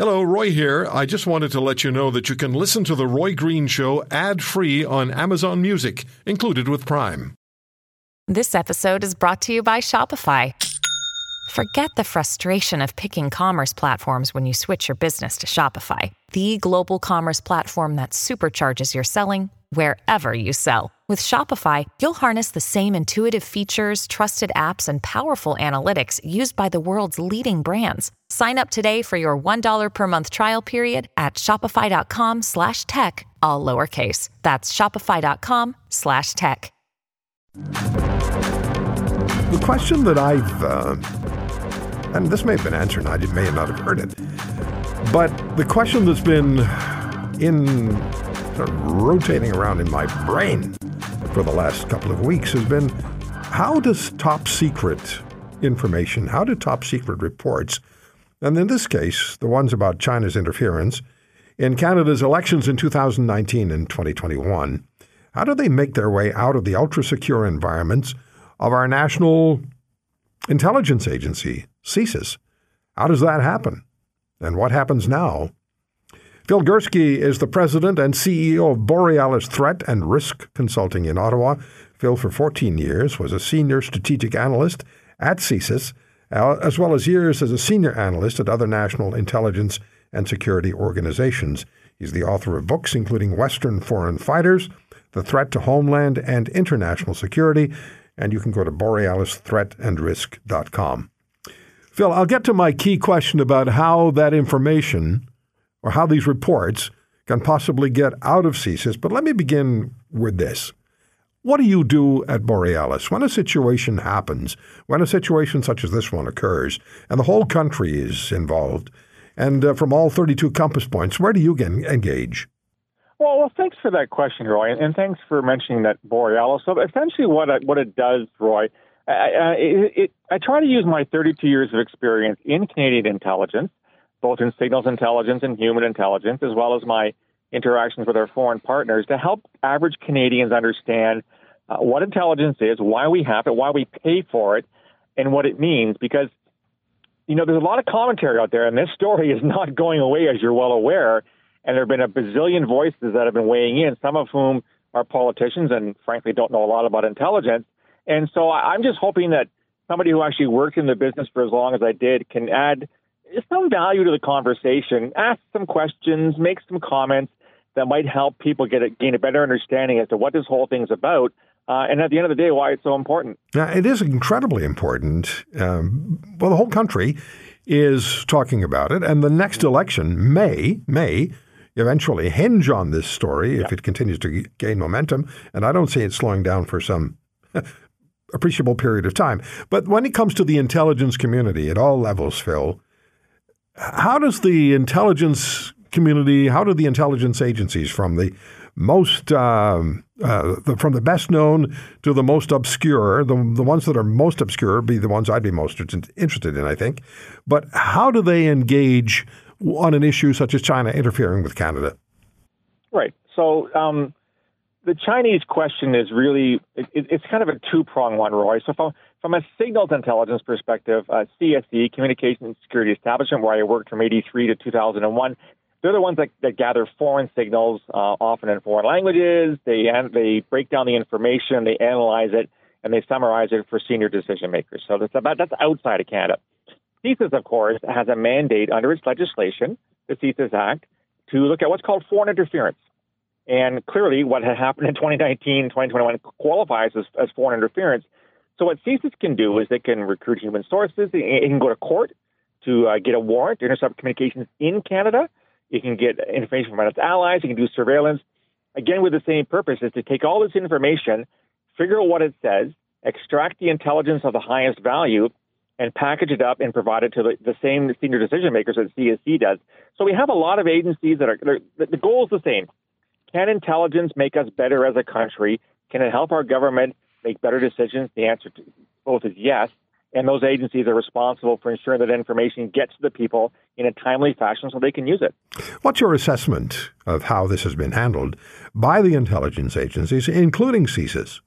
Hello, Roy here. I just wanted to let you know that you can listen to The Roy Green Show ad free on Amazon Music, included with Prime. This episode is brought to you by Shopify. Forget the frustration of picking commerce platforms when you switch your business to Shopify, the global commerce platform that supercharges your selling wherever you sell. With Shopify, you'll harness the same intuitive features, trusted apps, and powerful analytics used by the world's leading brands. Sign up today for your $1 per month trial period at shopify.com slash tech, all lowercase. That's shopify.com slash tech. The question that I've, uh, and this may have been answered, I may not have heard it, but the question that's been in rotating around in my brain for the last couple of weeks has been how does top secret information, how do top secret reports, and in this case, the ones about China's interference in Canada's elections in 2019 and 2021, how do they make their way out of the ultra secure environments of our national intelligence agency, CSIS? How does that happen? And what happens now? Phil Gurski is the president and CEO of Borealis Threat and Risk Consulting in Ottawa. Phil, for 14 years, was a senior strategic analyst at CSIS, uh, as well as years as a senior analyst at other national intelligence and security organizations. He's the author of books including Western Foreign Fighters, The Threat to Homeland and International Security, and you can go to borealisthreatandrisk.com. Phil, I'll get to my key question about how that information or how these reports can possibly get out of CSIS, but let me begin with this. What do you do at Borealis when a situation happens, when a situation such as this one occurs, and the whole country is involved, and uh, from all 32 compass points, where do you engage? Well, well, thanks for that question, Roy, and thanks for mentioning that Borealis. So essentially, what it, what it does, Roy, I, it, it, I try to use my 32 years of experience in Canadian intelligence, both in signals intelligence and human intelligence, as well as my interactions with our foreign partners, to help average Canadians understand uh, what intelligence is, why we have it, why we pay for it, and what it means. Because you know, there's a lot of commentary out there, and this story is not going away, as you're well aware. And there have been a bazillion voices that have been weighing in, some of whom are politicians and frankly don't know a lot about intelligence. And so I'm just hoping that somebody who actually worked in the business for as long as I did can add some value to the conversation, ask some questions, make some comments that might help people get a, gain a better understanding as to what this whole thing's about. Uh, and at the end of the day, why it's so important. Now, it is incredibly important. Um, well, the whole country is talking about it, and the next election may may eventually hinge on this story yeah. if it continues to gain momentum. And I don't see it slowing down for some appreciable period of time. But when it comes to the intelligence community at all levels, Phil, how does the intelligence community, how do the intelligence agencies from the most um, uh, the, from the best known to the most obscure, the, the ones that are most obscure be the ones I'd be most interested in, I think. But how do they engage on an issue such as China interfering with Canada? Right. So um, the Chinese question is really it, it's kind of a two prong one, Roy. So from from a signals intelligence perspective, uh, CSE, Communications Security Establishment, where I worked from '83 to 2001, they're the ones that, that gather foreign signals, uh, often in foreign languages. They they break down the information, they analyze it, and they summarize it for senior decision makers. So that's about that's outside of Canada. CSIS, of course, has a mandate under its legislation, the CSIS Act, to look at what's called foreign interference. And clearly, what had happened in 2019, 2021 qualifies as, as foreign interference. So, what CSIS can do is they can recruit human sources, it can go to court to uh, get a warrant to intercept communications in Canada. It can get information from its allies, it can do surveillance. Again, with the same purpose is to take all this information, figure out what it says, extract the intelligence of the highest value, and package it up and provide it to the, the same senior decision makers that CSE does. So we have a lot of agencies that are, the goal is the same. Can intelligence make us better as a country? Can it help our government make better decisions? The answer to both is yes. And those agencies are responsible for ensuring that information gets to the people in a timely fashion so they can use it. What's your assessment of how this has been handled by the intelligence agencies, including CSIS?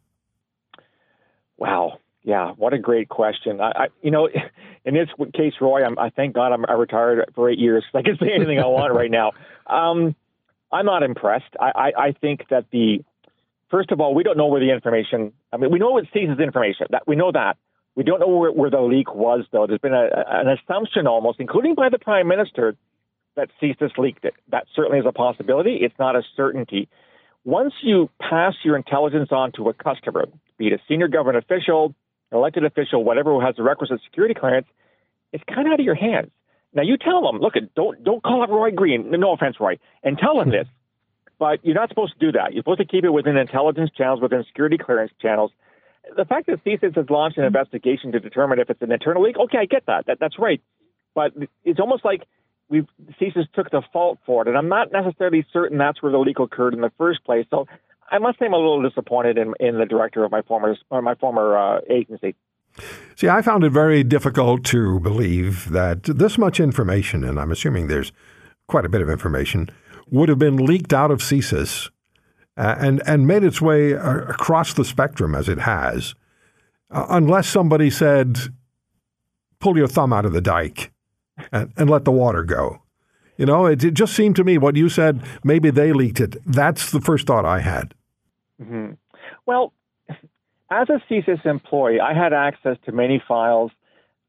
Wow. Yeah, what a great question. I, I, you know, in this case, Roy, I'm, I thank God I'm I retired for eight years. I can say anything I want right now. Um, I'm not impressed. I, I, I think that the first of all, we don't know where the information. I mean, we know it CSIS information. That we know that. We don't know where, where the leak was, though. There's been a, an assumption almost, including by the prime minister, that CSIS leaked it. That certainly is a possibility. It's not a certainty. Once you pass your intelligence on to a customer, be it a senior government official, elected official, whatever who has the requisite security clearance, it's kind of out of your hands. Now you tell them, look, don't don't call up Roy Green. No offense, Roy, and tell him this. But you're not supposed to do that. You're supposed to keep it within intelligence channels, within security clearance channels. The fact that CSIS has launched an investigation to determine if it's an internal leak, okay, I get that. that that's right. But it's almost like we've CSIS took the fault for it, and I'm not necessarily certain that's where the leak occurred in the first place. So I must say I'm a little disappointed in, in the director of my former or my former uh, agency. See, I found it very difficult to believe that this much information, and I'm assuming there's quite a bit of information, would have been leaked out of CSIS uh, and and made its way across the spectrum as it has, uh, unless somebody said, "Pull your thumb out of the dike and, and let the water go." You know, it, it, just seemed to me what you said. Maybe they leaked it. That's the first thought I had. Mm-hmm. Well, as a CSIS employee, I had access to many files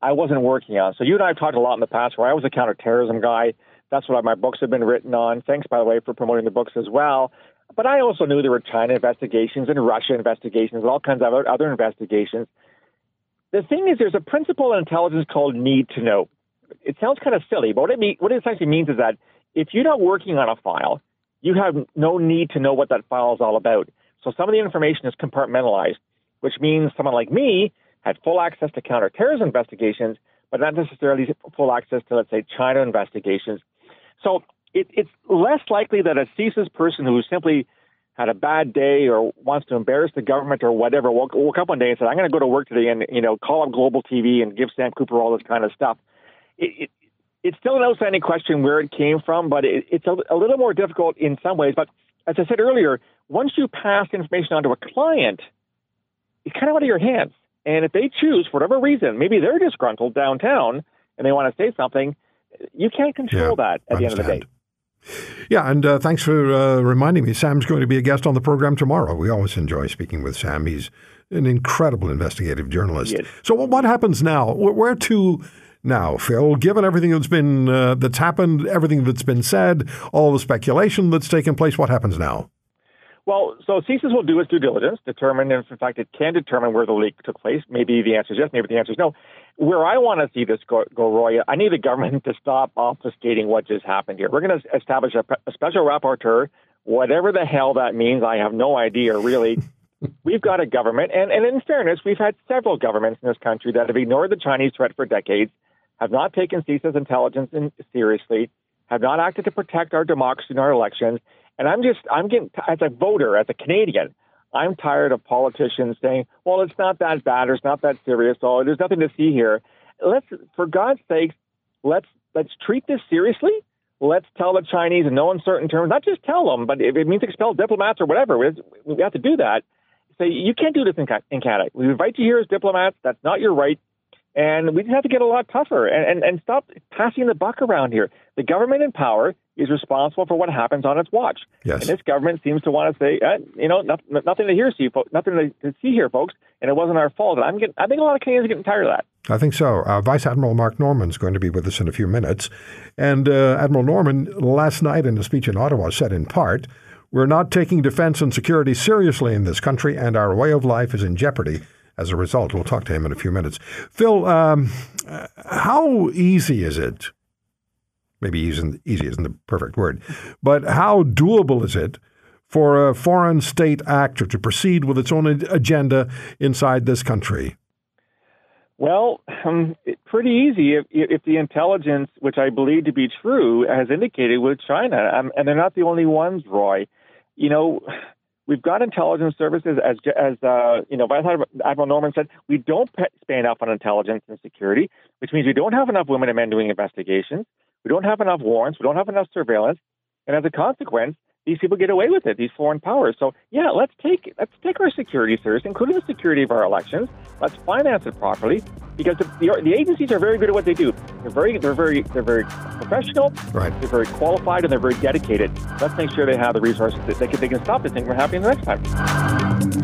I wasn't working on. So you and I have talked a lot in the past where I was a counterterrorism guy. That's what my books have been written on. Thanks, by the way, for promoting the books as well. But I also knew there were China investigations and Russia investigations and all kinds of other, investigations. The thing is, there's a principle in intelligence called need to know. It sounds kind of silly, but what it, mean, what it essentially means is that if you're not working on a file, you have no need to know what that file is all about. So some of the information is compartmentalized, which means someone like me had full access to counterterrorism investigations, but not necessarily full access to, let's say, China investigations. So it, it's less likely that a CSIS person who simply had a bad day or wants to embarrass the government or whatever woke, woke up one day and said, "I'm going to go to work today and you know call up Global TV and give Sam Cooper all this kind of stuff." It, it, it's still an outstanding question where it came from, but it, it's a, a little more difficult in some ways. But as I said earlier, once you pass information on to a client, it's kind of out of your hands. And if they choose, for whatever reason, maybe they're disgruntled downtown and they want to say something, you can't control yeah, that at the end of the day. Yeah, and uh, thanks for uh, reminding me. Sam's going to be a guest on the program tomorrow. We always enjoy speaking with Sam. He's an incredible investigative journalist. So, what happens now? Where to now, Phil? Given everything that's been uh, that's happened, everything that's been said, all the speculation that's taken place, what happens now? Well, so CSIS will do its due diligence, determine if, in fact, it can determine where the leak took place. Maybe the answer is yes, maybe the answer is no. Where I want to see this go, go Roy, I need the government to stop obfuscating what just happened here. We're going to establish a, a special rapporteur, whatever the hell that means. I have no idea, really. we've got a government, and, and in fairness, we've had several governments in this country that have ignored the Chinese threat for decades, have not taken CSIS intelligence in, seriously, have not acted to protect our democracy and our elections, and I'm just, I'm getting, as a voter, as a Canadian, I'm tired of politicians saying, well, it's not that bad or it's not that serious. Oh, there's nothing to see here. Let's, for God's sake, let's, let's treat this seriously. Let's tell the Chinese in no uncertain terms, not just tell them, but if it means expel diplomats or whatever, we have to do that. Say, you can't do this in, in Canada. We invite you here as diplomats. That's not your right. And we just have to get a lot tougher and, and, and stop passing the buck around here. The government in power is responsible for what happens on its watch. Yes. And this government seems to want to say, eh, you know, nothing, nothing to hear, see, nothing to, see here, folks, and it wasn't our fault. And I'm getting, I think a lot of Canadians are getting tired of that. I think so. Uh, Vice Admiral Mark Norman is going to be with us in a few minutes. And uh, Admiral Norman, last night in a speech in Ottawa, said in part, We're not taking defense and security seriously in this country, and our way of life is in jeopardy as a result. We'll talk to him in a few minutes. Phil, um, how easy is it? Maybe easy, isn't the perfect word, but how doable is it for a foreign state actor to proceed with its own agenda inside this country? Well, um, pretty easy if, if the intelligence, which I believe to be true, has indicated with China, um, and they're not the only ones, Roy. You know, We've got intelligence services, as as uh, you know, Admiral Norman said, we don't pay enough on intelligence and security, which means we don't have enough women and men doing investigations. We don't have enough warrants. We don't have enough surveillance, and as a consequence, these people get away with it, these foreign powers. So yeah, let's take let's take our security seriously, including the security of our elections. Let's finance it properly because the, the, the, agencies are very good at what they do. They're very they're very they're very professional. Right. They're very qualified and they're very dedicated. Let's make sure they have the resources that they can, they can stop this thing from happening the next time.